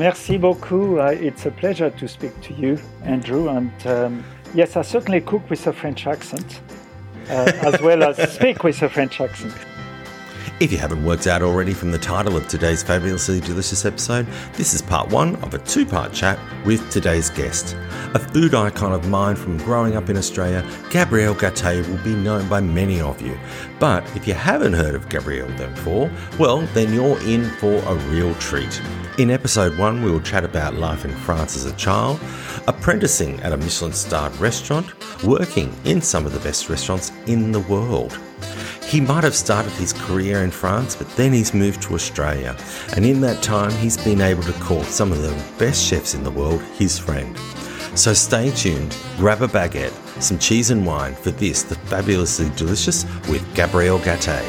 Merci beaucoup. Uh, it's a pleasure to speak to you, Andrew. And um, yes, I certainly cook with a French accent, uh, as well as speak with a French accent. If you haven't worked out already from the title of today's fabulously delicious episode, this is part one of a two part chat with today's guest. A food icon of mine from growing up in Australia, Gabriel Gaté will be known by many of you. But if you haven't heard of Gabriel before, well, then you're in for a real treat. In episode one, we will chat about life in France as a child, apprenticing at a Michelin starred restaurant, working in some of the best restaurants in the world. He might have started his career in France, but then he's moved to Australia. And in that time, he's been able to call some of the best chefs in the world his friend. So stay tuned, grab a baguette, some cheese and wine for this, the fabulously delicious with Gabriel Gaté.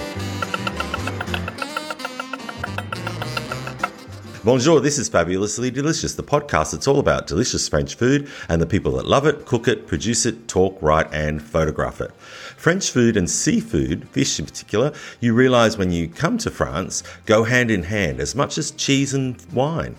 Bonjour, this is Fabulously Delicious, the podcast that's all about delicious French food and the people that love it, cook it, produce it, talk, write, and photograph it. French food and seafood, fish in particular, you realise when you come to France, go hand in hand as much as cheese and wine.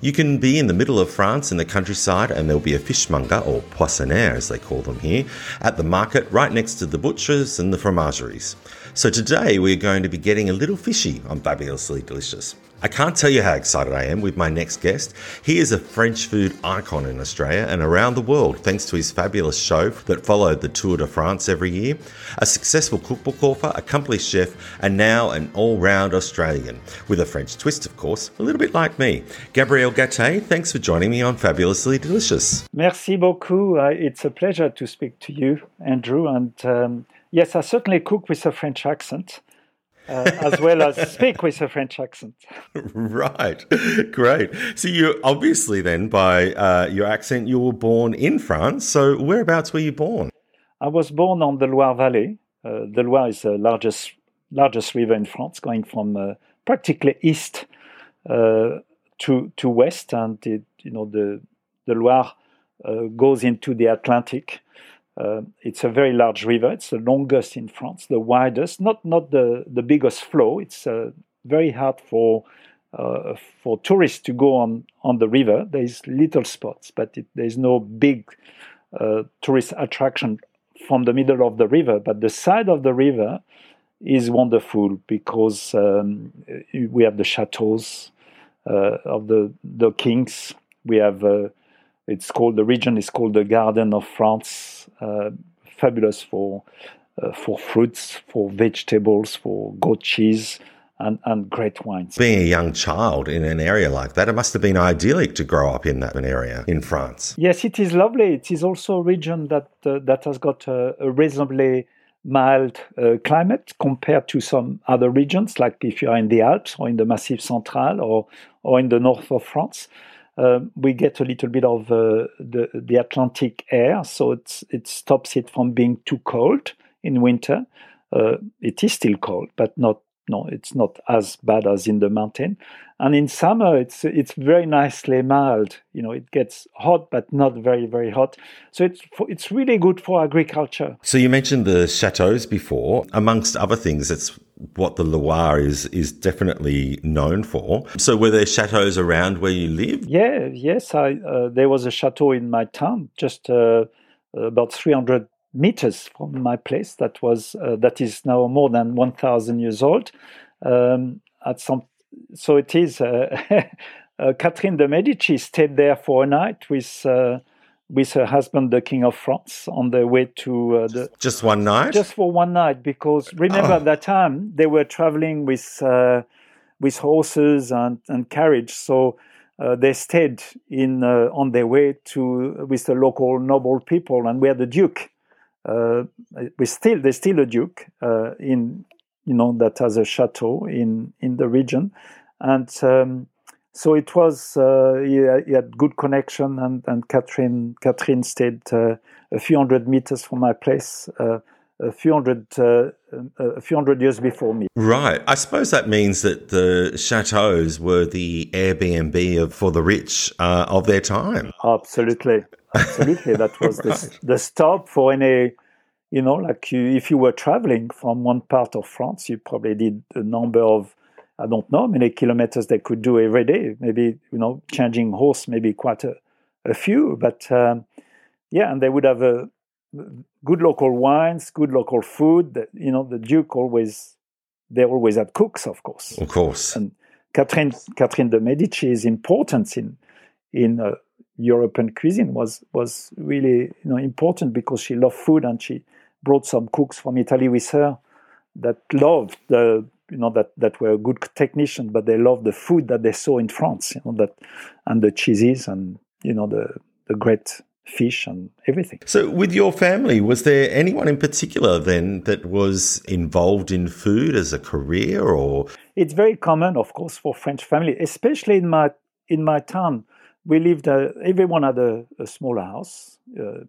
You can be in the middle of France in the countryside and there'll be a fishmonger, or poissonniere as they call them here, at the market right next to the butchers and the fromageries. So today we're going to be getting a little fishy on Fabulously Delicious. I can't tell you how excited I am with my next guest. He is a French food icon in Australia and around the world thanks to his fabulous show that followed the Tour de France every year. A successful cookbook author, accomplished chef, and now an all round Australian. With a French twist, of course, a little bit like me. Gabriel Gaté, thanks for joining me on Fabulously Delicious. Merci beaucoup. Uh, it's a pleasure to speak to you, Andrew. And um, yes, I certainly cook with a French accent uh, as well as speak with a French accent. Right, great. So you obviously then, by uh, your accent, you were born in France. So whereabouts were you born? I was born on the Loire Valley. Uh, the Loire is the largest largest river in France, going from uh, practically east uh, to to west, and it, you know the the Loire uh, goes into the Atlantic. Uh, it's a very large river. It's the longest in France, the widest, not not the, the biggest flow. It's uh, very hard for uh, for tourists to go on on the river. There's little spots, but it, there's no big uh, tourist attraction from the middle of the river. But the side of the river is wonderful because um, we have the chateaus uh, of the the kings. We have uh, it's called the region is called the Garden of France. Uh, fabulous for uh, for fruits, for vegetables, for goat cheese, and, and great wines. Being a young child in an area like that, it must have been idyllic to grow up in that area in France. Yes, it is lovely. It is also a region that uh, that has got a, a reasonably mild uh, climate compared to some other regions, like if you are in the Alps or in the Massif Central or or in the north of France uh, we get a little bit of uh, the the Atlantic air, so it stops it from being too cold in winter. Uh, it is still cold, but not no, it's not as bad as in the mountain. And in summer, it's it's very nicely mild. You know, it gets hot, but not very very hot. So it's it's really good for agriculture. So you mentioned the chateaus before. Amongst other things, it's what the Loire is is definitely known for. So were there chateaus around where you live? Yeah, yes. I uh, there was a chateau in my town, just uh, about three hundred meters from my place. That was uh, that is now more than one thousand years old. Um, at some, so it is. Uh, uh, Catherine de Medici stayed there for a night with uh, with her husband, the King of France, on their way to uh, the. Just one night. Just for one night, because remember oh. at that time they were traveling with uh, with horses and and carriage, so. Uh, they stayed in uh, on their way to with the local noble people, and we where the Duke we still there's still a duke uh, in you know that has a chateau in in the region, and um, so it was uh, he, he, had good connection, and and Catherine Catherine stayed uh, a few hundred meters from my place. Uh, a few hundred uh, a few hundred years before me. Right. I suppose that means that the chateaus were the Airbnb of, for the rich uh, of their time. Absolutely, absolutely. that was right. the, the stop for any. You know, like you, if you were traveling from one part of France, you probably did a number of I don't know many kilometers they could do every day. Maybe you know, changing horse, maybe quite a, a few. But um, yeah, and they would have a good local wines, good local food. That, you know, the Duke always they always had cooks, of course. Of course. And Catherine Catherine de Medici's important in in uh, European cuisine was was really you know important because she loved food and she brought some cooks from Italy with her that loved the you know that that were good technicians, but they loved the food that they saw in France. You know that and the cheeses and you know the the great fish and everything. So, with your family, was there anyone in particular then that was involved in food as a career, or? It's very common, of course, for French family, especially in my in my town. We lived. Uh, everyone had a, a smaller house, uh,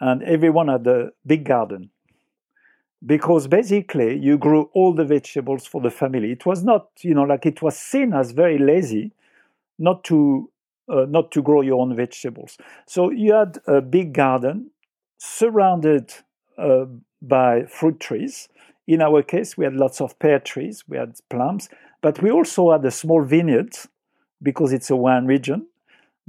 and everyone had a big garden. Because basically, you grew all the vegetables for the family. It was not, you know, like it was seen as very lazy not to uh, not to grow your own vegetables. So you had a big garden surrounded uh, by fruit trees. In our case, we had lots of pear trees, we had plums, but we also had a small vineyard because it's a wine region.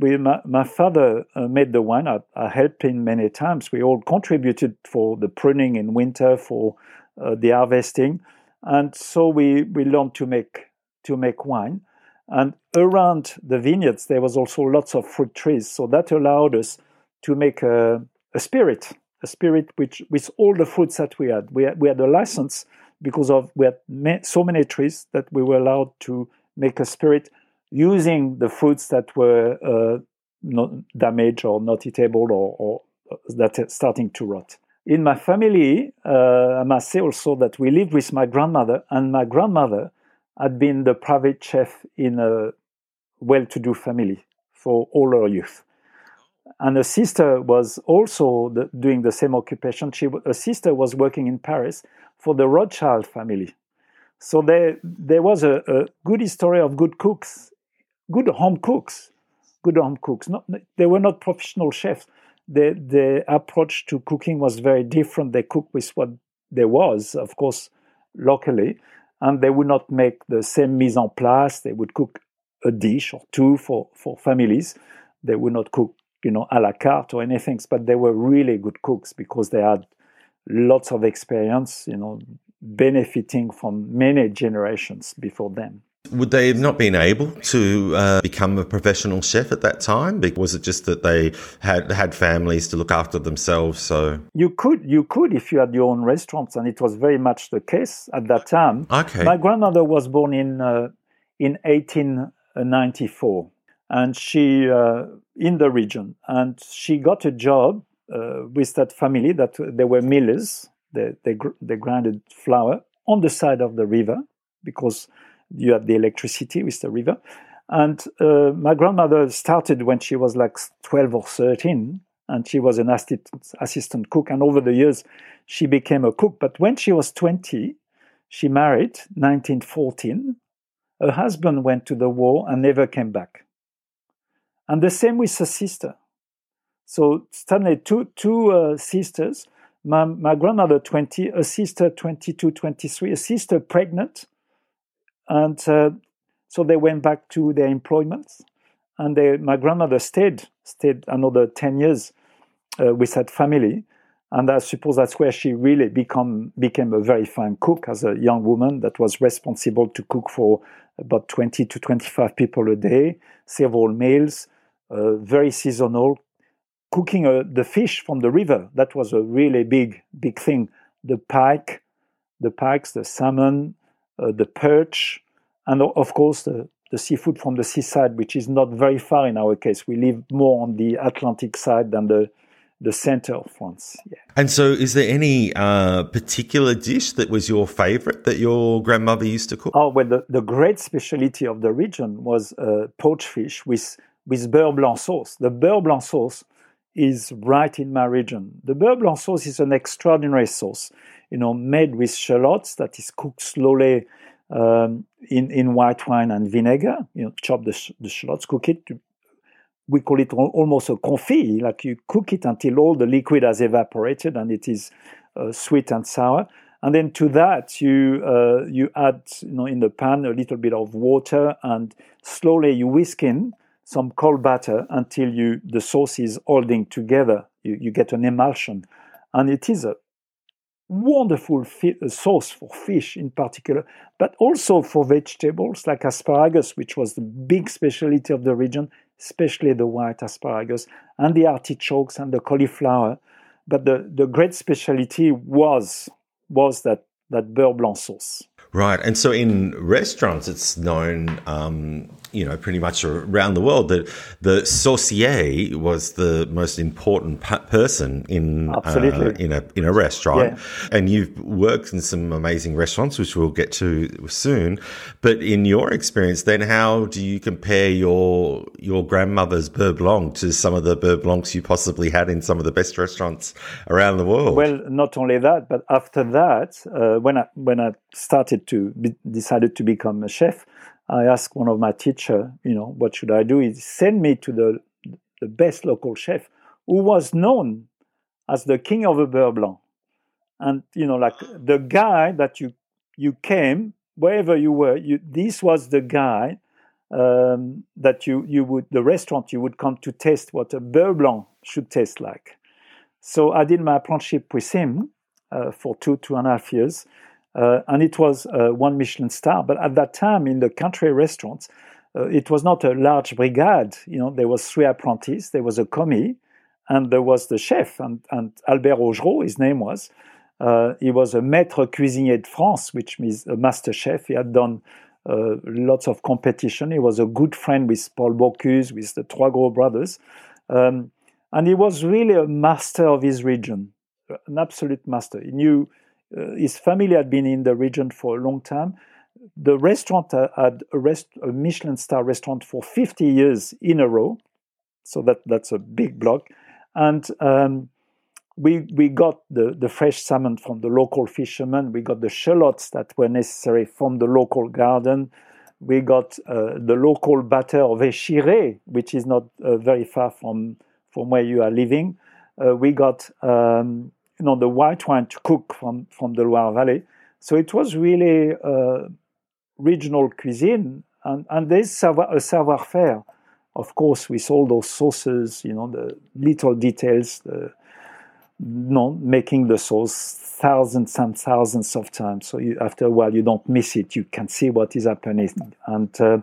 We, my, my father uh, made the wine. I, I, helped him many times. We all contributed for the pruning in winter, for uh, the harvesting, and so we, we learned to make to make wine. And around the vineyards, there was also lots of fruit trees. So that allowed us to make a, a spirit, a spirit which with all the fruits that we had. We had, we had a license because of we had so many trees that we were allowed to make a spirit using the fruits that were uh, not damaged or not eatable or, or that are starting to rot. In my family, uh, I must say also that we lived with my grandmother, and my grandmother had been the private chef in a well to do family for all her youth. And her sister was also the, doing the same occupation. She, her sister was working in Paris for the Rothschild family. So there, there was a, a good history of good cooks, good home cooks, good home cooks. Not, they were not professional chefs. The, the approach to cooking was very different. They cooked with what there was, of course, locally and they would not make the same mise en place. They would cook a dish or two for, for families. They would not cook, you know, a la carte or anything, but they were really good cooks because they had lots of experience, you know, benefiting from many generations before them. Would they have not been able to uh, become a professional chef at that time? Was it just that they had had families to look after themselves? So you could, you could, if you had your own restaurants, and it was very much the case at that time. Okay. My grandmother was born in uh, in 1894, and she uh, in the region, and she got a job uh, with that family that they were millers. They they, they grinded flour on the side of the river because you had the electricity with the river. And uh, my grandmother started when she was like 12 or 13, and she was an assistant, assistant cook. And over the years, she became a cook. But when she was 20, she married, 1914. Her husband went to the war and never came back. And the same with her sister. So suddenly, two, two uh, sisters, my, my grandmother 20, a sister 22, 23, a sister pregnant, and uh, so they went back to their employments. And they, my grandmother stayed, stayed another 10 years uh, with that family. And I suppose that's where she really become, became a very fine cook as a young woman that was responsible to cook for about 20 to 25 people a day, several meals, uh, very seasonal. Cooking uh, the fish from the river, that was a really big, big thing. The pike, the pikes, the salmon, the perch, and of course the, the seafood from the seaside, which is not very far in our case. We live more on the Atlantic side than the the center of France. Yeah. And so, is there any uh, particular dish that was your favorite that your grandmother used to cook? Oh, well, the, the great specialty of the region was uh, poached fish with, with beurre blanc sauce. The beurre blanc sauce is right in my region. The beurre blanc sauce is an extraordinary sauce, you know, made with shallots that is cooked slowly um, in, in white wine and vinegar. You know, chop the, sh- the shallots, cook it we call it almost a confit, like you cook it until all the liquid has evaporated and it is uh, sweet and sour. And then to that, you uh, you add you know in the pan a little bit of water and slowly you whisk in some cold butter until you the sauce is holding together. You, you get an emulsion, and it is a wonderful fi- uh, sauce for fish in particular, but also for vegetables like asparagus, which was the big specialty of the region especially the white asparagus and the artichokes and the cauliflower. But the, the great specialty was was that, that beurre blanc sauce. Right. And so in restaurants, it's known um, you know, pretty much around the world that the saucier was the most important person in uh, in a in a restaurant. Yeah. And you've worked in some amazing restaurants, which we'll get to soon. But in your experience, then, how do you compare your your grandmother's beurre blanc to some of the beurre blancs you possibly had in some of the best restaurants around the world? Well, not only that, but after that, uh, when I when I started to be, decided to become a chef. I asked one of my teacher, you know, what should I do? He sent me to the, the best local chef who was known as the king of the beurre blanc. And, you know, like the guy that you, you came, wherever you were, you, this was the guy um, that you, you would, the restaurant you would come to taste what a beurre blanc should taste like. So I did my apprenticeship with him uh, for two, two and a half years. Uh, and it was uh, one Michelin star. But at that time, in the country restaurants, uh, it was not a large brigade. You know, there was three apprentices, there was a commis, and there was the chef. And, and Albert Augereau, his name was, he was a maître cuisinier de France, which means a master chef. He had done uh, lots of competition. He was a good friend with Paul Bocuse, with the Troisgros brothers. Um, and he was really a master of his region, an absolute master. He knew uh, his family had been in the region for a long time. The restaurant had a, rest, a Michelin star restaurant for 50 years in a row. So that, that's a big block. And um, we, we got the, the fresh salmon from the local fishermen. We got the shallots that were necessary from the local garden. We got uh, the local batter of Échiré, which is not uh, very far from, from where you are living. Uh, we got um, you know, the white wine to cook from, from the Loire Valley. So it was really uh, regional cuisine. And, and there's savoir, a savoir-faire, of course, with all those sauces, you know, the little details, the, you know, making the sauce thousands and thousands of times. So you, after a while, you don't miss it. You can see what is happening. And uh,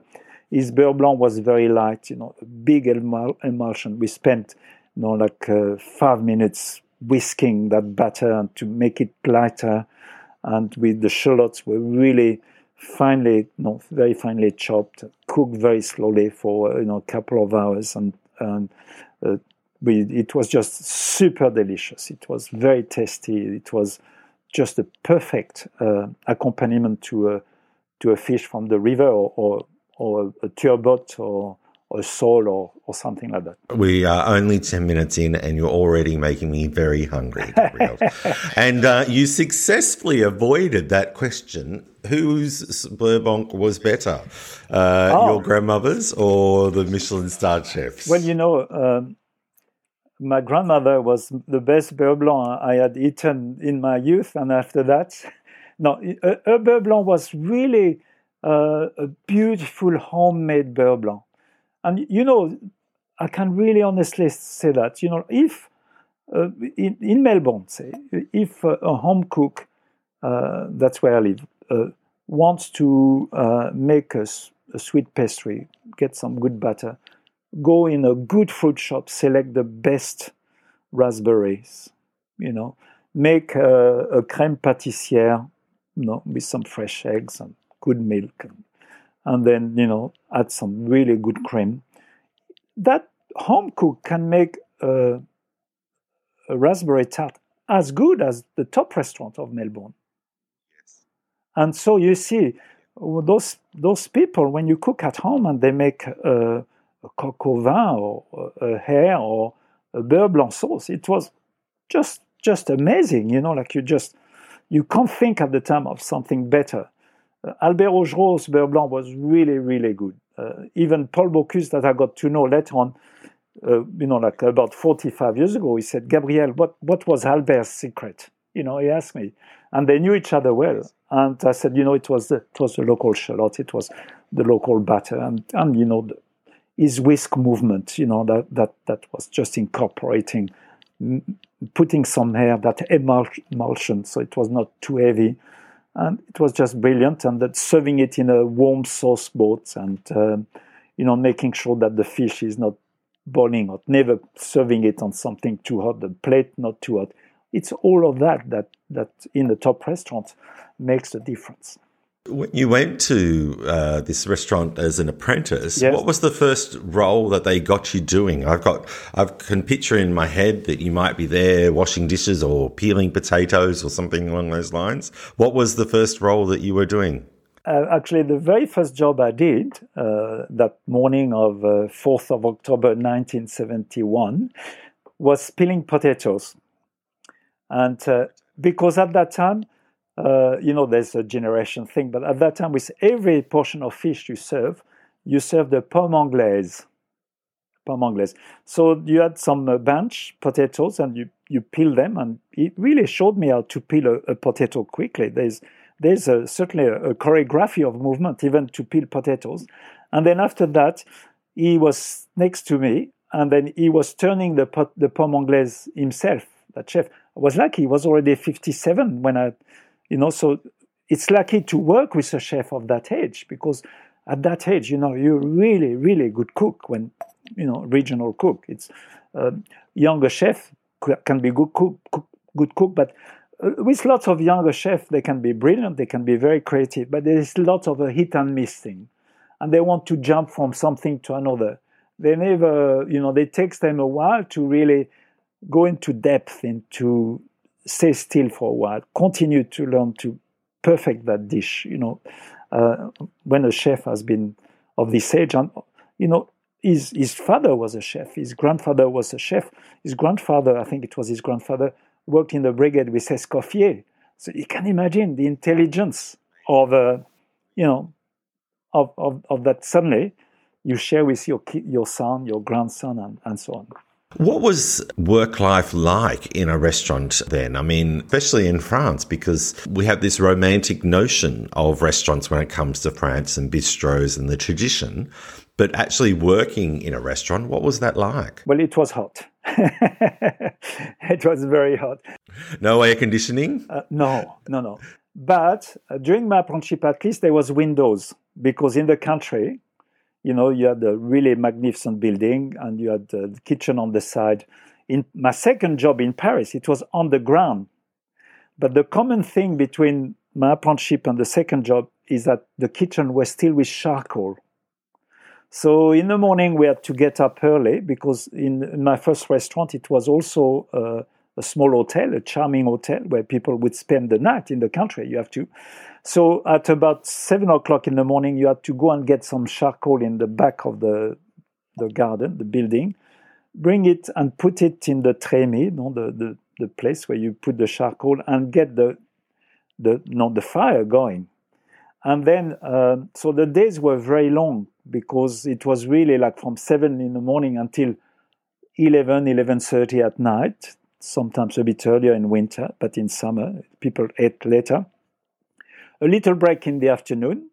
his beurre blanc was very light, you know, big emulsion. We spent, you know, like uh, five minutes whisking that batter to make it lighter. And with the shallots, were really finely, no, very finely chopped, cooked very slowly for you know a couple of hours, and and uh, we, it was just super delicious. It was very tasty. It was just a perfect uh, accompaniment to a to a fish from the river or or, or a turbot or a sole or, or something like that. We are only 10 minutes in and you're already making me very hungry, and uh, you successfully avoided that question. Whose blanc was better, uh, oh. your grandmother's or the Michelin star chef's? Well, you know, um, my grandmother was the best beurre blanc I had eaten in my youth, and after that, no, her beurre blanc was really uh, a beautiful homemade beurre blanc and you know, I can really honestly say that you know if uh, in, in, Melbourne, say if uh, a home cook, uh, that's where I live, uh, wants to uh, make a, a, sweet pastry, get some good butter, go in a good fruit shop, select the best raspberries, you know, make a, a crème pâtissière, you know, with some fresh eggs and good milk, and and then you know add some really good cream. That home cook can make a, a raspberry tart as good as the top restaurant of Melbourne. Yes. And so you see, those those people when you cook at home and they make a, a coq au vin or a hare or a beurre blanc sauce, it was just just amazing. You know, like you just you can't think at the time of something better. Uh, Albert Augereau's beurre blanc was really really good. Uh, even Paul Bocuse that I got to know later on uh, you know, like about 45 years ago, he said, Gabriel, what, what was Albert's secret? You know, he asked me. And they knew each other well. And I said, you know, it was the, it was the local shallot, it was the local batter, and, and you know, the, his whisk movement, you know, that, that, that was just incorporating, putting some hair, that emulsion, so it was not too heavy. And it was just brilliant. And that serving it in a warm sauce boat and, um, you know, making sure that the fish is not boiling hot, never serving it on something too hot, the plate not too hot. It's all of that that that in the top restaurant makes a difference. When you went to uh, this restaurant as an apprentice, yes. what was the first role that they got you doing? I've got, I can picture in my head that you might be there washing dishes or peeling potatoes or something along those lines. What was the first role that you were doing? Uh, actually, the very first job I did uh, that morning of uh, 4th of October 1971 was peeling potatoes. And uh, because at that time, uh, you know, there's a generation thing, but at that time, with every portion of fish you serve, you serve the pomme anglaise. Pomme anglaise. So you had some uh, bench potatoes and you, you peel them, and it really showed me how to peel a, a potato quickly. There's there's a, certainly a, a, choreography of movement, even to peel potatoes. And then after that, he was next to me, and then he was turning the pot, the pomme anglaise himself. That chef I was lucky; he was already 57 when I, you know. So it's lucky to work with a chef of that age because at that age, you know, you're really, really good cook when you know regional cook. It's uh, younger chef can be good cook, cook good cook, but uh, with lots of younger chefs, they can be brilliant, they can be very creative, but there is lots of a hit and miss thing. And they want to jump from something to another. They never, you know, it takes them a while to really go into depth, into stay still for a while, continue to learn to perfect that dish, you know. Uh, when a chef has been of this age, and, you know, his, his father was a chef, his grandfather was a chef, his grandfather, I think it was his grandfather, worked in the brigade with Escoffier. So you can imagine the intelligence of, uh, you know, of, of, of that suddenly you share with your your son, your grandson, and, and so on. What was work life like in a restaurant then? I mean, especially in France, because we have this romantic notion of restaurants when it comes to France and bistros and the tradition. But actually working in a restaurant, what was that like? Well, it was hot. it was very hot. No air conditioning? Uh, no, no, no. But uh, during my apprenticeship, at least there was windows because in the country, you know, you had a really magnificent building and you had uh, the kitchen on the side. In my second job in Paris, it was on the ground. But the common thing between my apprenticeship and the second job is that the kitchen was still with charcoal. So in the morning, we had to get up early because in, my first restaurant, it was also uh, a small hotel, a charming hotel where people would spend the night in the country. You have to. So at about seven o'clock in the morning, you had to go and get some charcoal in the back of the the garden, the building, bring it and put it in the trémie, you know, the, the, the place where you put the charcoal, and get the the know, the fire going. And then, uh, so the days were very long because it was really like from 7 in the morning until 11 11.30 at night sometimes a bit earlier in winter but in summer people ate later a little break in the afternoon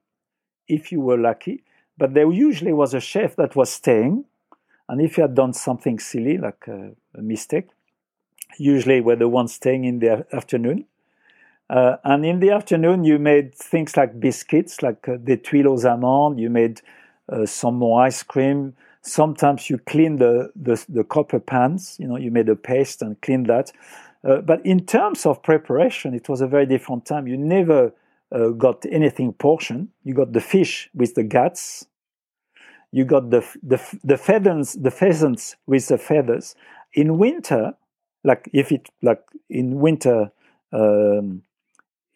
if you were lucky but there usually was a chef that was staying and if you had done something silly like a, a mistake usually were the ones staying in the afternoon uh, and in the afternoon, you made things like biscuits, like uh, des tuiles aux amandes. You made uh, some more ice cream. Sometimes you clean the, the, the copper pans, you know, you made a paste and cleaned that. Uh, but in terms of preparation, it was a very different time. You never uh, got anything portion. You got the fish with the guts. You got the, the, the feathers, the pheasants with the feathers. In winter, like if it like in winter um,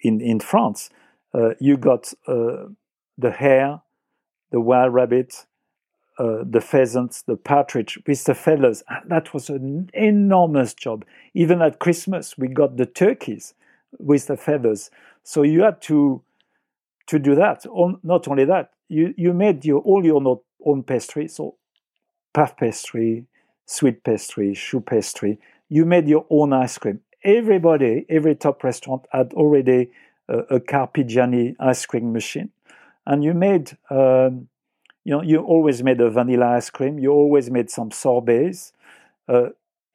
in in France, uh, you got uh, the hare, the wild rabbit, uh, the pheasants, the partridge with the feathers. That was an enormous job. Even at Christmas, we got the turkeys with the feathers. So you had to to do that. Not only that, you you made your all your own pastry. So puff pastry, sweet pastry, choux pastry. You made your own ice cream. Everybody, every top restaurant had already a, a Carpigiani ice cream machine, and you made. Um, you know, you always made a vanilla ice cream. You always made some sorbets. Uh,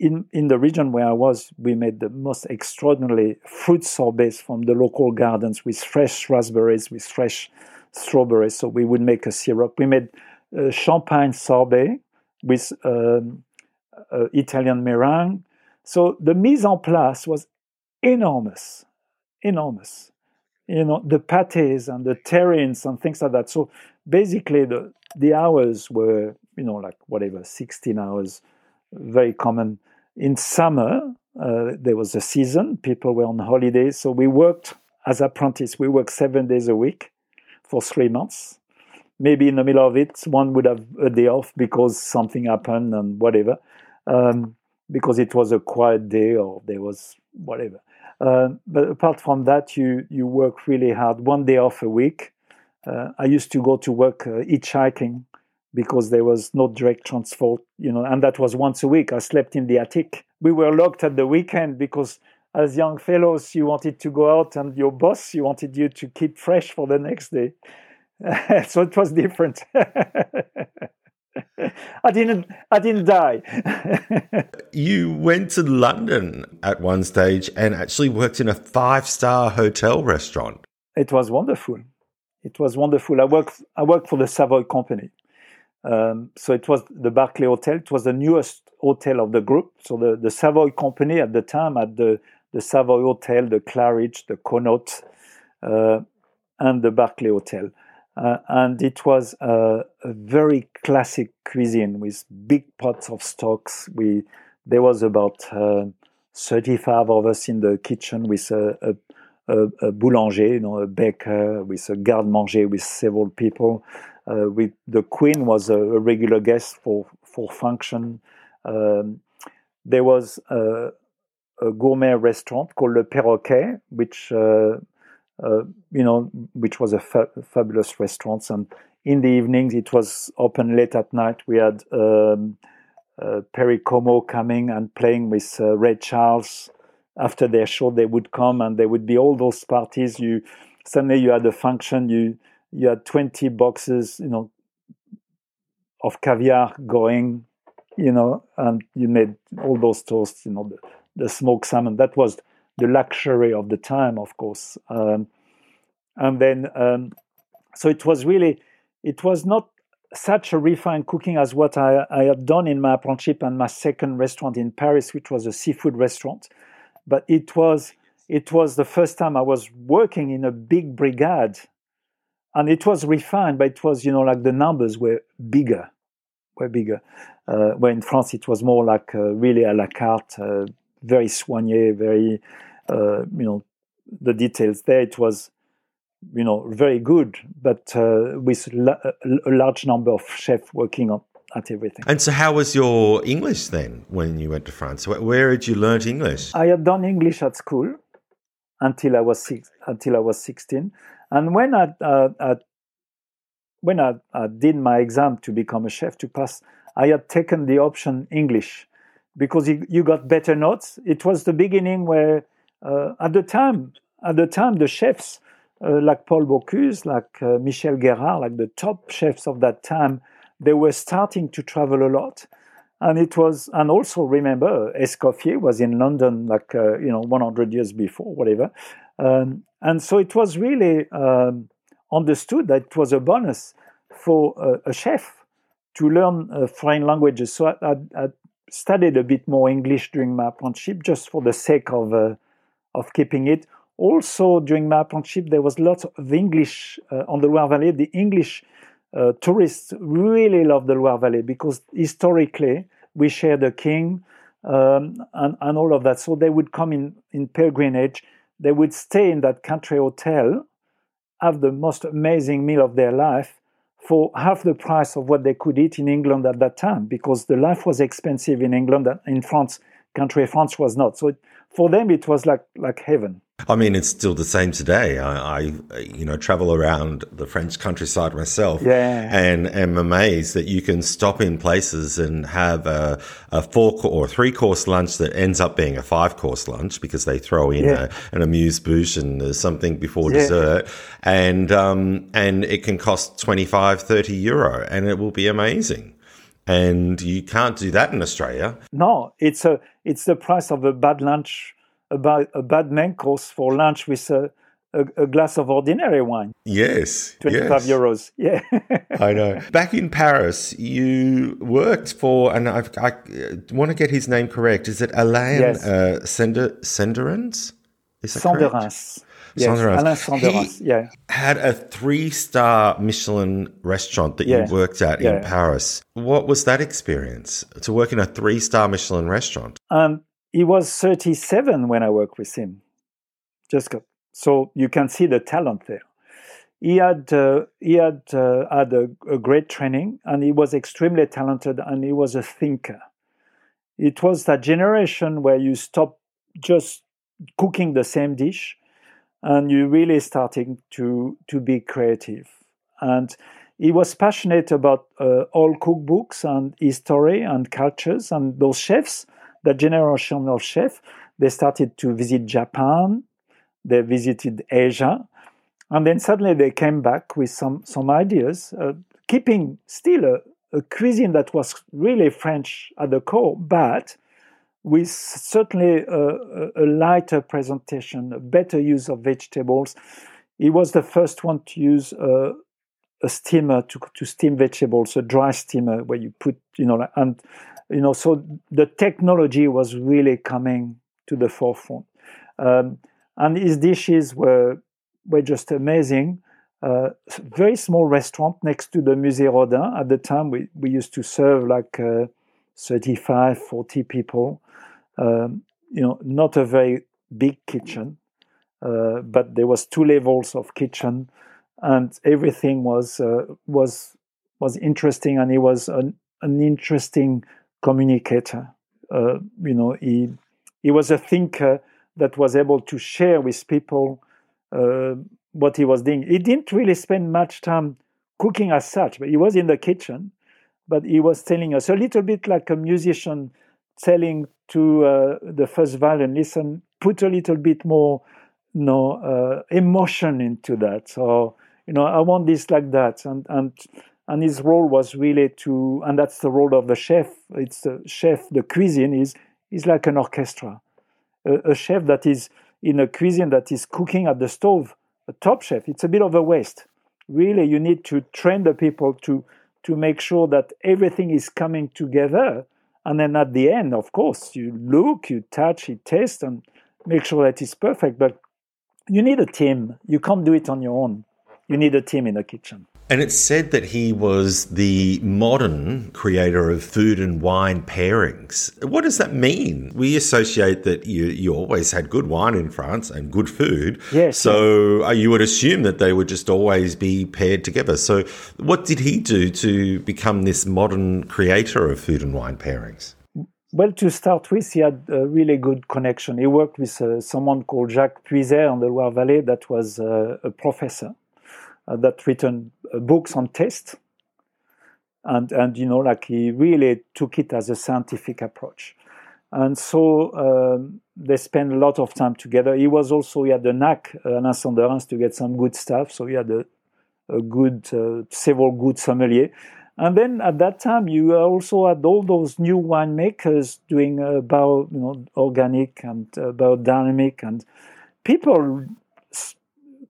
in in the region where I was, we made the most extraordinary fruit sorbets from the local gardens with fresh raspberries, with fresh strawberries. So we would make a syrup. We made champagne sorbet with um, uh, Italian meringue. So the mise en place was enormous, enormous. You know the pâtés and the terrines and things like that. So basically, the the hours were you know like whatever 16 hours very common. In summer, uh, there was a season, people were on holidays, so we worked as apprentices. We worked seven days a week for three months. Maybe in the middle of it, one would have a day off because something happened and whatever, um, because it was a quiet day or there was whatever. Uh, but apart from that, you you work really hard. One day off a week. Uh, I used to go to work uh, hitchhiking because there was no direct transport, you know, and that was once a week. I slept in the attic. We were locked at the weekend because as young fellows, you wanted to go out and your boss, you wanted you to keep fresh for the next day. so it was different. I didn't I didn't die. you went to London at one stage and actually worked in a five-star hotel restaurant. It was wonderful. It was wonderful. I worked I worked for the Savoy Company. Um, so it was the Berkeley Hotel. It was the newest hotel of the group. So the, the Savoy Company at the time had the, the Savoy Hotel, the Claridge, the Connaught, uh, and the Berkeley Hotel. Uh, and it was a, a, very classic cuisine with big pots of stocks. We there was about uh, 35 of us in the kitchen with a, a, a, boulanger, you know, a baker, with a garde-manger with several people. Uh, with the Queen was a, a, regular guest for for function. Um, there was a, a, gourmet restaurant called Le Perroquet, which uh, uh, you know, which was a fa- fabulous restaurant. And in the evenings, it was open late at night. We had um, uh, Perry Como coming and playing with uh, Ray Charles. After their show, they would come and there would be all those parties. You suddenly you had a function. You you had 20 boxes, you know, of caviar going, you know, and you made all those toasts, you know, the, the smoked salmon. That was the luxury of the time, of course. Um, and then, um, so it was really, it was not such a refined cooking as what I, I, had done in my apprenticeship and my second restaurant in Paris, which was a seafood restaurant. But it was, it was the first time I was working in a big brigade and it was refined, but it was you know like the numbers were bigger, were bigger. Uh, where in France it was more like uh, really à la carte, uh, very soigné, very uh, you know the details there. It was you know very good, but uh, with la- a large number of chefs working on at everything. And so, how was your English then when you went to France? Where had you learnt English? I had done English at school until I was six, until I was sixteen. And when I, uh, I when I, I, did my exam to become a chef to pass, I had taken the option English because you, you got better notes. It was the beginning where, uh, at the time, at the time, the chefs uh, like Paul Bocuse, like uh, Michel Guérard, like the top chefs of that time, they were starting to travel a lot. And it was, and also remember, Escoffier was in London like, uh, you know, 100 years before, whatever. Um, and so it was really um, understood that it was a bonus for a, a chef to learn uh, foreign languages. So I, I, I, studied a bit more English during my apprenticeship just for the sake of, uh, of keeping it. Also, during my apprenticeship, there was lots of English uh, on the Loire Valley. The English uh, tourists really love the Loire Valley because historically we share the king. um, and, and all of that. So they would come in, in pilgrimage, they would stay in that country hotel, have the most amazing meal of their life for half the price of what they could eat in England at that time, because the life was expensive in England and in France, country France was not. So it, for them, it was like, like heaven. I mean, it's still the same today. I, I, you know, travel around the French countryside myself, yeah. and am amazed that you can stop in places and have a, a four or three course lunch that ends up being a five course lunch because they throw in yeah. a, an amuse bouche and something before yeah. dessert, and um, and it can cost 25, 30 euro, and it will be amazing. And you can't do that in Australia. No, it's a it's the price of a bad lunch about a bad main course for lunch with a, a, a glass of ordinary wine. Yes. 25 yes. euros. Yeah. I know. Back in Paris, you worked for, and I've, i want to get his name correct. Is it Alain yes. uh, Sender, Senderens? Is that. Yes, Alain. He yeah. had a three star Michelin restaurant that yeah. you worked at yeah. in Paris. What was that experience to work in a three star Michelin restaurant? Um, he was 37 when I worked with him. Just got, so you can see the talent there. He had uh, he had uh, had a, a, great training, and he was extremely talented, and he was a thinker. It was that generation where you stop just cooking the same dish, and you really starting to to be creative. And he was passionate about uh, all cookbooks and history and cultures, and those chefs the generation of chefs, they started to visit Japan, they visited Asia, and then suddenly they came back with some, some ideas, uh, keeping still a, a, cuisine that was really French at the core, but with certainly a, a, lighter presentation, a better use of vegetables. He was the first one to use uh, a steamer to, to steam vegetables, a dry steamer where you put, you know, and you know, so the technology was really coming to the forefront, um, and his dishes were were just amazing. Uh, very small restaurant next to the Musée Rodin. At the time, we, we used to serve like uh, 35, 40 people. Um, you know, not a very big kitchen, uh, but there was two levels of kitchen, and everything was uh, was was interesting, and he was an, an interesting communicator. Uh, you know, he he was a thinker that was able to share with people uh, what he was doing. He didn't really spend much time cooking as such, but he was in the kitchen. But he was telling us a little bit like a musician telling to uh, the first violin, listen, put a little bit more, you know, uh, emotion into that. So, you know, I want this like that, and and and his role was really to and that's the role of the chef. It's the chef the cuisine is is like an orchestra. A, a, chef that is in a cuisine that is cooking at the stove a top chef. It's a bit of a waste. Really you need to train the people to to make sure that everything is coming together. And then at the end of course you look you touch you taste and make sure that it's perfect. But you need a team. You can't do it on your own. You need a team in the kitchen and it's said that he was the modern creator of food and wine pairings. What does that mean? We associate that you, you always had good wine in France and good food. Yes. So yeah. Uh, you would assume that they would just always be paired together. So what did he do to become this modern creator of food and wine pairings? Well, to start with, he had a really good connection. He worked with uh, someone called Jacques Puisais in the Loire Valley that was uh, a professor that written uh, books on taste, and and you know like he really took it as a scientific approach, and so um, they spent a lot of time together. He was also he had the knack uh, Alain Senderens to get some good stuff, so he had a, a good uh, several good sommelier. And then at that time, you also had all those new winemakers doing uh, bio, you know, organic and uh, biodynamic, and people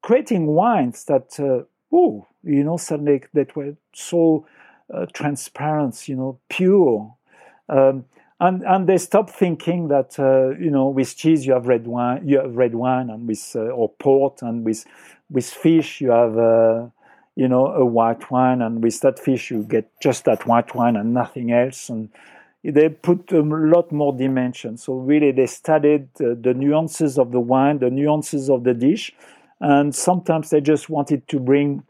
creating wines that, uh, oh, you know, suddenly that were so uh, transparent, you know, pure. Um, and and they stopped thinking that uh, you know with cheese you have red wine, you have red wine, and with uh, or port, and with with fish you have uh, you know a white wine, and with that fish you get just that white wine and nothing else. And they put a lot more dimension. So really, they studied uh, the nuances of the wine, the nuances of the dish, and sometimes they just wanted to bring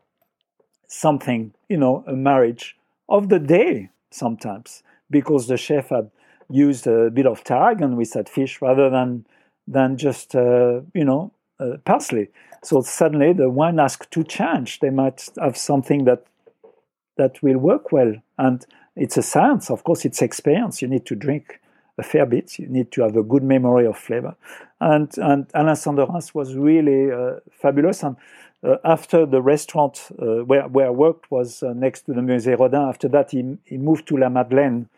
something, you know, a marriage of the day. Sometimes because the chef had used a bit of tarragon with that fish rather than than just uh, you know uh, parsley. So suddenly the wine asked to change. They might have something that that will work well, and it's a science. Of course, it's experience. You need to drink a fair bit. You need to have a good memory of flavor. And and Alain Senderens was really uh, fabulous. And uh, after the restaurant uh, where where I worked was uh, next to the Musée Rodin. After that, he he moved to La Madeleine,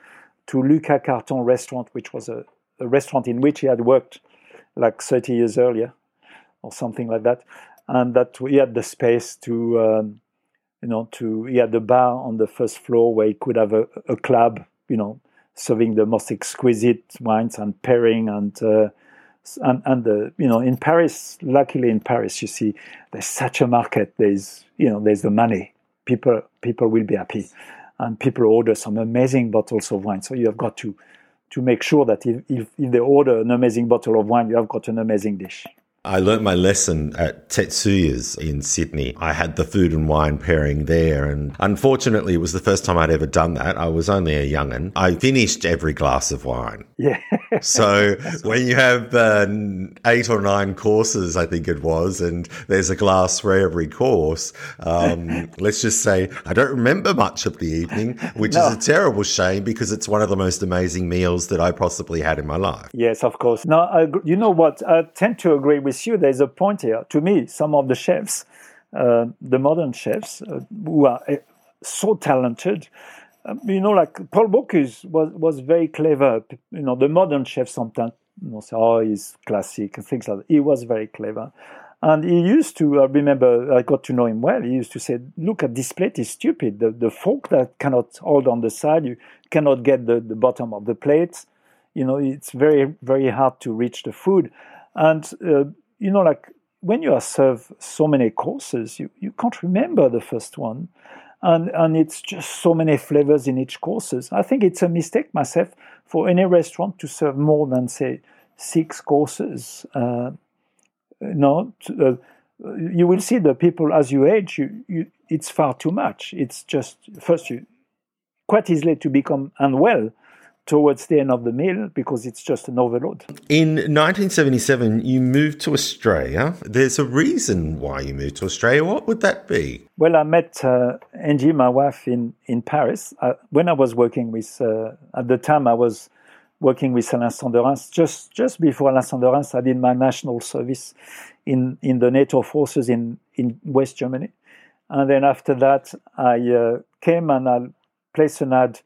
to Lucas Carton restaurant, which was a, a restaurant in which he had worked like 30 years earlier, or something like that. And that he had the space to. Um, you know, to he had the bar on the first floor where he could have a, a club, you know, serving the most exquisite wines and pairing and uh, and and the you know in Paris, luckily in Paris, you see there's such a market. There's you know there's the money. People people will be happy, and people order some amazing bottles of wine. So you have got to to make sure that if, if, if they order an amazing bottle of wine, you have got an amazing dish. I learnt my lesson at Tetsuya's in Sydney. I had the food and wine pairing there, and unfortunately, it was the first time I'd ever done that. I was only a young'un. I finished every glass of wine. Yeah. so when you have uh, eight or nine courses, I think it was, and there's a glass for every course, um, let's just say I don't remember much of the evening, which no. is a terrible shame because it's one of the most amazing meals that I possibly had in my life. Yes, of course. Now, I, you know what? I tend to agree with you, there's a point here. To me, some of the chefs, uh, the modern chefs, uh, who are uh, so talented, um, you know, like Paul Bocuse was was very clever. You know, the modern chefs sometimes you know, say, "Oh, he's classic" and things like that. He was very clever. And he used to, I remember, I got to know him well. He used to say, Look at this plate is stupid. The, the fork that cannot hold on the side, you cannot get the, the bottom of the plate. You know, it's very, very hard to reach the food. And uh, you know, like when you are served so many courses, you, you can't remember the first one. And, and it's just so many flavors in each courses. I think it's a mistake myself for any restaurant to serve more than say six courses. Uh, no, uh, you will see the people as you age. You, you, it's far too much. It's just first you quite easily to become unwell towards the end of the meal because it's just an overload. In 1977, you moved to Australia. There's a reason why you moved to Australia. What would that be? Well, I met uh, Angie, my wife, in, in Paris. Uh, when I was working with, uh, at the time, I was working with Alain Senderens. Just, just before Alain Senderens, I did my national service in, in the NATO forces in, in West Germany. And then after that, I uh, came and I placed an ad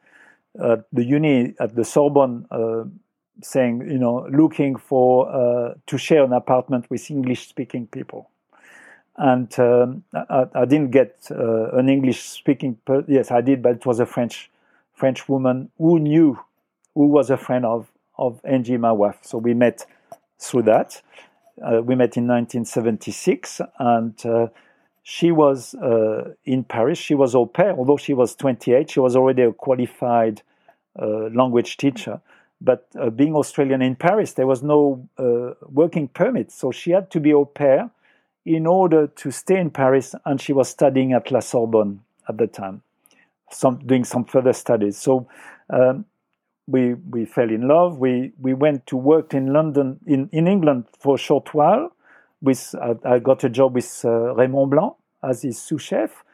at the uni at the Sorbonne uh, saying, you know, looking for uh, to share an apartment with English-speaking people, and um, I, I, didn't get uh, an English-speaking. Per- yes, I did, but it was a French French woman who knew, who was a friend of of Angie, my wife. So we met through that. Uh, we met in 1976, and uh, she was uh, in Paris. She was au pair, although she was 28. She was already a qualified uh, language teacher. But uh, being Australian in Paris, there was no uh, working permit. So she had to be au pair in order to stay in Paris. And she was studying at La Sorbonne at the time, some, doing some further studies. So um, we, we fell in love. We, we went to work in London, in, in England for a short while with I, I got a job with uh, Raymond Blanc as his sous chef,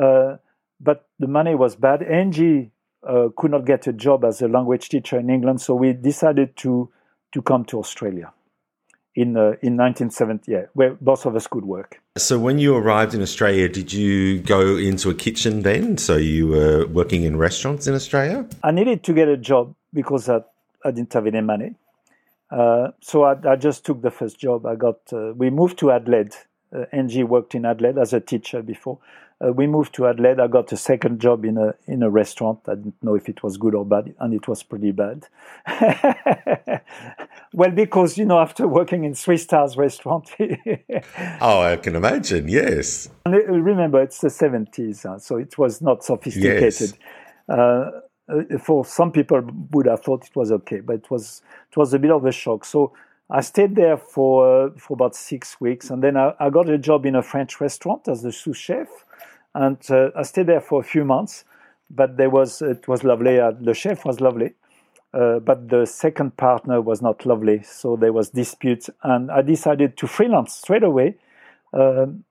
uh, but the money was bad. Angie uh, could not get a job as a language teacher in England, so we decided to to come to Australia in uh, in 1970, yeah, where both of us could work. So when you arrived in Australia, did you go into a kitchen then? So you were working in restaurants in Australia? I needed to get a job because I, I didn't have any money. Uh, so I, I, just took the first job. I got. Uh, we moved to Adelaide. Uh, Angie worked in Adelaide as a teacher before. Uh, we moved to Adelaide. I got a second job in a in a restaurant. I didn't know if it was good or bad, and it was pretty bad. well, because you know, after working in three stars restaurant. oh, I can imagine. Yes. And remember, it's the seventies, uh, so it was not sophisticated. Yes. Uh, for some people would have thought it was okay, but it was it was a bit of a shock. So I stayed there for uh, for about six weeks, and then I, I, got a job in a French restaurant as the sous chef, and uh, I stayed there for a few months. But there was it was lovely. The chef was lovely, uh, but the second partner was not lovely. So there was disputes, and I decided to freelance straight away, um,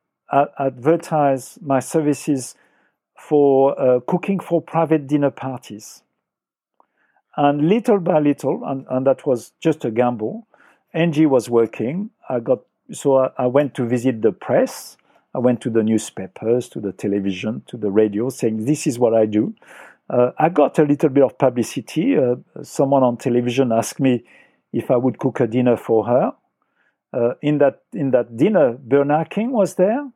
advertise my services for uh, cooking for private dinner parties. And little by little, and, and that was just a gamble, Angie was working. I got so I, I, went to visit the press. I went to the newspapers, to the television, to the radio, saying this is what I do. Uh, I got a little bit of publicity. Uh, someone on television asked me if I would cook a dinner for her. Uh, in that in that dinner, Bernard King was there.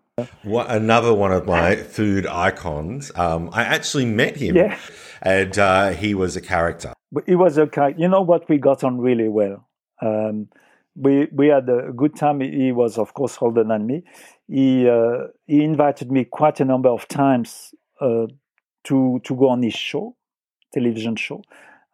What, another one of my food icons. Um, I actually met him, yeah. and uh, he was a character. He was a character. You know what? We got on really well. Um, we we had a good time. He was, of course, older than me. He uh, he invited me quite a number of times uh, to to go on his show, television show,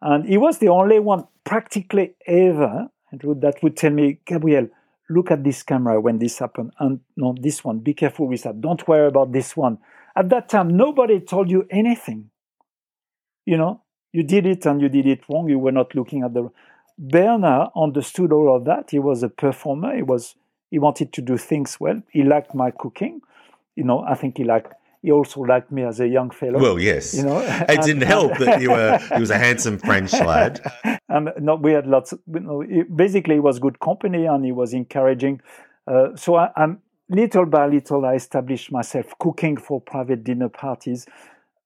and he was the only one practically ever that would tell me, Gabriel, look at this camera when this happened and no this one be careful with that. Don't worry about this one. At that time nobody told you anything. You know you did it and you did it wrong. You were not looking at the bernard understood all of that. He was a performer. He was he wanted to do things well. He liked my cooking. You know i think he liked he also liked me as a young fellow. Well, yes. You know, it and, didn't help that you were he was a handsome French lad. And no, we had lots. You know, basically, he was good company and he was encouraging. Uh, so I, am little by little, I established myself cooking for private dinner parties,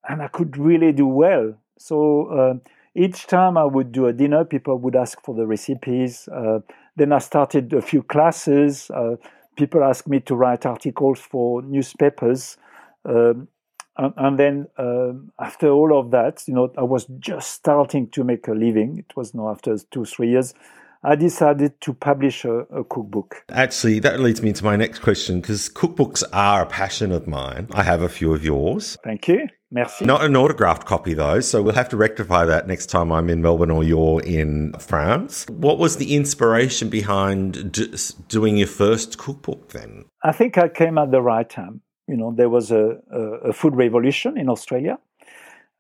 and I could really do well. So uh, each time I would do a dinner, people would ask for the recipes. Uh, then I started a few classes. Uh, people asked me to write articles for newspapers. Um, and, and, then um, after all of that, you know, I was just starting to make a living. It was now after two, three years. I decided to publish a, a, cookbook. Actually, that leads me to my next question because cookbooks are a passion of mine. I have a few of yours. Thank you. Merci. Not an autographed copy though, so we'll have to rectify that next time I'm in Melbourne or you're in France. What was the inspiration behind d- doing your first cookbook then? I think I came at the right time you know, there was a, a, a food revolution in Australia.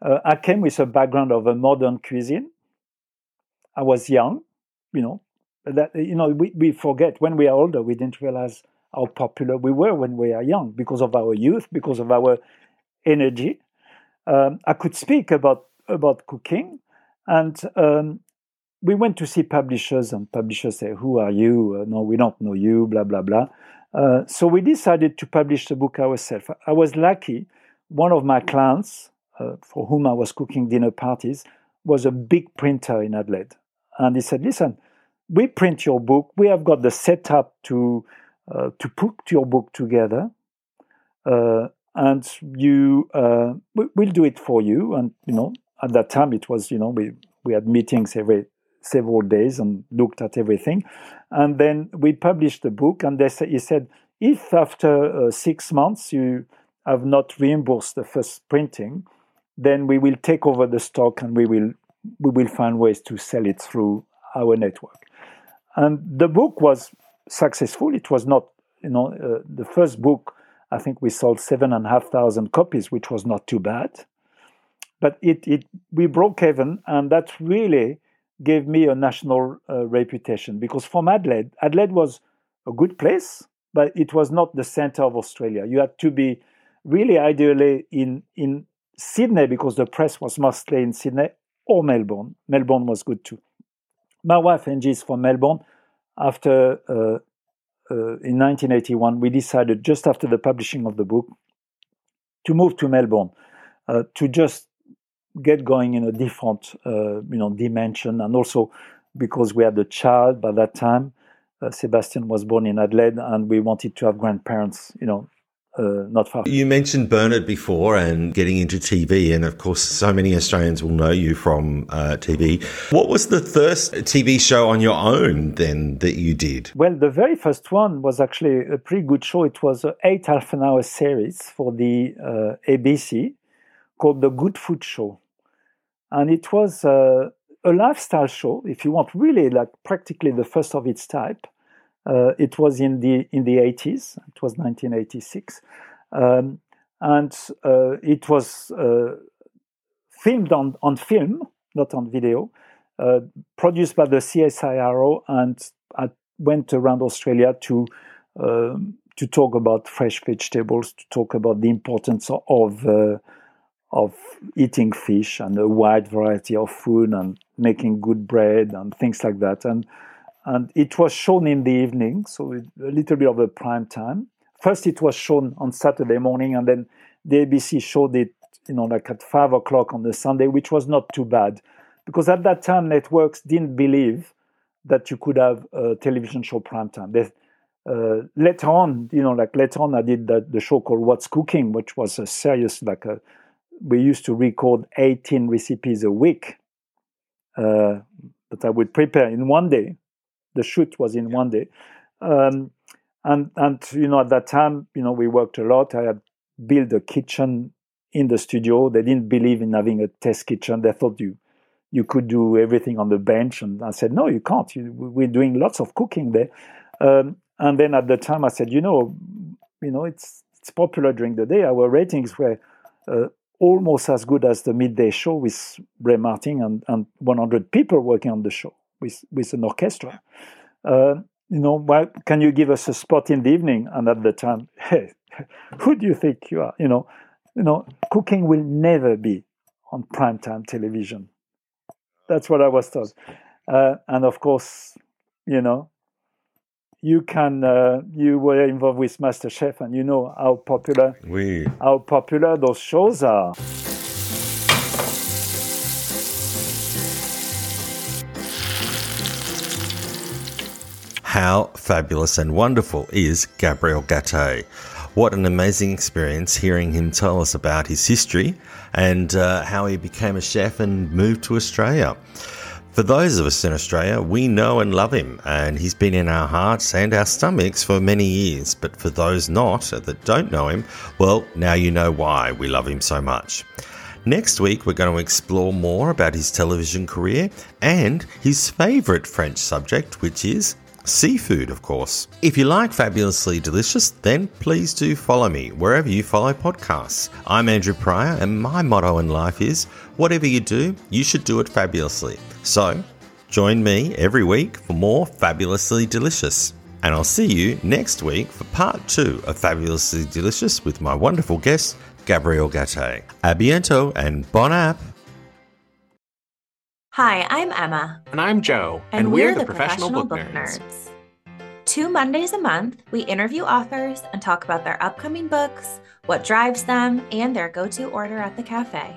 Uh, I came with a background of a modern cuisine. I was young, you know. That you know, we, we forget when we are older, we didn't realize how popular we were when we are young because of our youth, because of our energy. Um, I could speak about about cooking, and um, we went to see publishers, and publishers say, "Who are you? Uh, no, we don't know you." Blah blah blah. Uh, so we decided to publish the book ourselves. I was lucky. One of my clients, uh, for whom I was cooking dinner parties, was a big printer in Adelaide. And he said, Listen, we print your book. We have got the setup to, uh, to put your book together. Uh, and you, uh, we, will do it for you. And, you know, at that time it was, you know, we, we had meetings every several days and looked at everything. And then we published the book, and they say, he said, if after uh, six months you have not reimbursed the first printing, then we will take over the stock and we will we will find ways to sell it through our network. And the book was successful. It was not, you know, uh, the first book. I think we sold seven and a half thousand copies, which was not too bad. But it, it we broke even, and that really gave me a national uh, reputation because from Adelaide, Adelaide was a good place, but it was not the center of Australia. You had to be really ideally in in Sydney because the press was mostly in Sydney or Melbourne. Melbourne was good too. My wife Angie is from Melbourne. After uh, uh, in 1981, we decided just after the publishing of the book to move to Melbourne uh, to just get going in a different uh, you know dimension and also because we had a child by that time uh, sebastian was born in adelaide and we wanted to have grandparents you know uh, not far. You mentioned Bernard before and getting into TV, and of course, so many Australians will know you from uh, TV. What was the first TV show on your own then that you did? Well, the very first one was actually a pretty good show. It was an eight half an hour series for the uh, ABC called The Good Food Show. And it was uh, a lifestyle show. If you want, really like practically the first of its type. Uh, it was in the in the 80s. It was 1986, um, and uh, it was filmed on on film, not on video, uh, produced by the CSIRO, and I went around Australia to um, to talk about fresh vegetables, to talk about the importance of uh, of eating fish and a wide variety of food and making good bread and things like that. And and it was shown in the evening, so a little bit of a prime time. First, it was shown on Saturday morning, and then the ABC showed it, you know, like at five o'clock on the Sunday, which was not too bad, because at that time networks didn't believe that you could have a television show prime time. They, uh, later on, you know, like later on, I did that, the show called What's Cooking, which was a serious, like a, we used to record 18 recipes a week uh, that I would prepare in one day the shoot was in one day. Um, and and you know at that time you know we worked a lot. I had built a kitchen in the studio. They didn't believe in having a test kitchen. They thought you you could do everything on the bench, and I said no, you can't. You, we're doing lots of cooking there. Um, and then at the time I said, you know, you know it's it's popular during the day. Our ratings were uh, almost as good as the midday show with Ray Martin and, and 100 people working on the show with, with an orchestra. Uh, you know, why can you give us a spot in the evening? And at the time, hey, who do you think you are? You know, you know, cooking will never be on primetime television. That's what I was told. Uh, and of course, you know, you can uh, you were involved with MasterChef, and you know how popular oui. how popular those shows are. How fabulous and wonderful is Gabriel Gaté? What an amazing experience hearing him tell us about his history and uh, how he became a chef and moved to Australia. For those of us in Australia, we know and love him, and he's been in our hearts and our stomachs for many years. But for those not uh, that don't know him, well, now you know why we love him so much. Next week, we're going to explore more about his television career and his favourite French subject, which is seafood, of course. If you like Fabulously Delicious, then please do follow me wherever you follow podcasts. I'm Andrew Pryor, and my motto in life is whatever you do, you should do it fabulously. So, join me every week for more Fabulously Delicious. And I'll see you next week for part two of Fabulously Delicious with my wonderful guest, Gabriel Gaté. A bientôt and bon app! Hi, I'm Emma. And I'm Joe. And, and we're, we're, the, Professional, Professional Book, Book nerds. nerds. Two Mondays a month, we interview authors and talk about their upcoming books, what drives them, and their go to order at the cafe.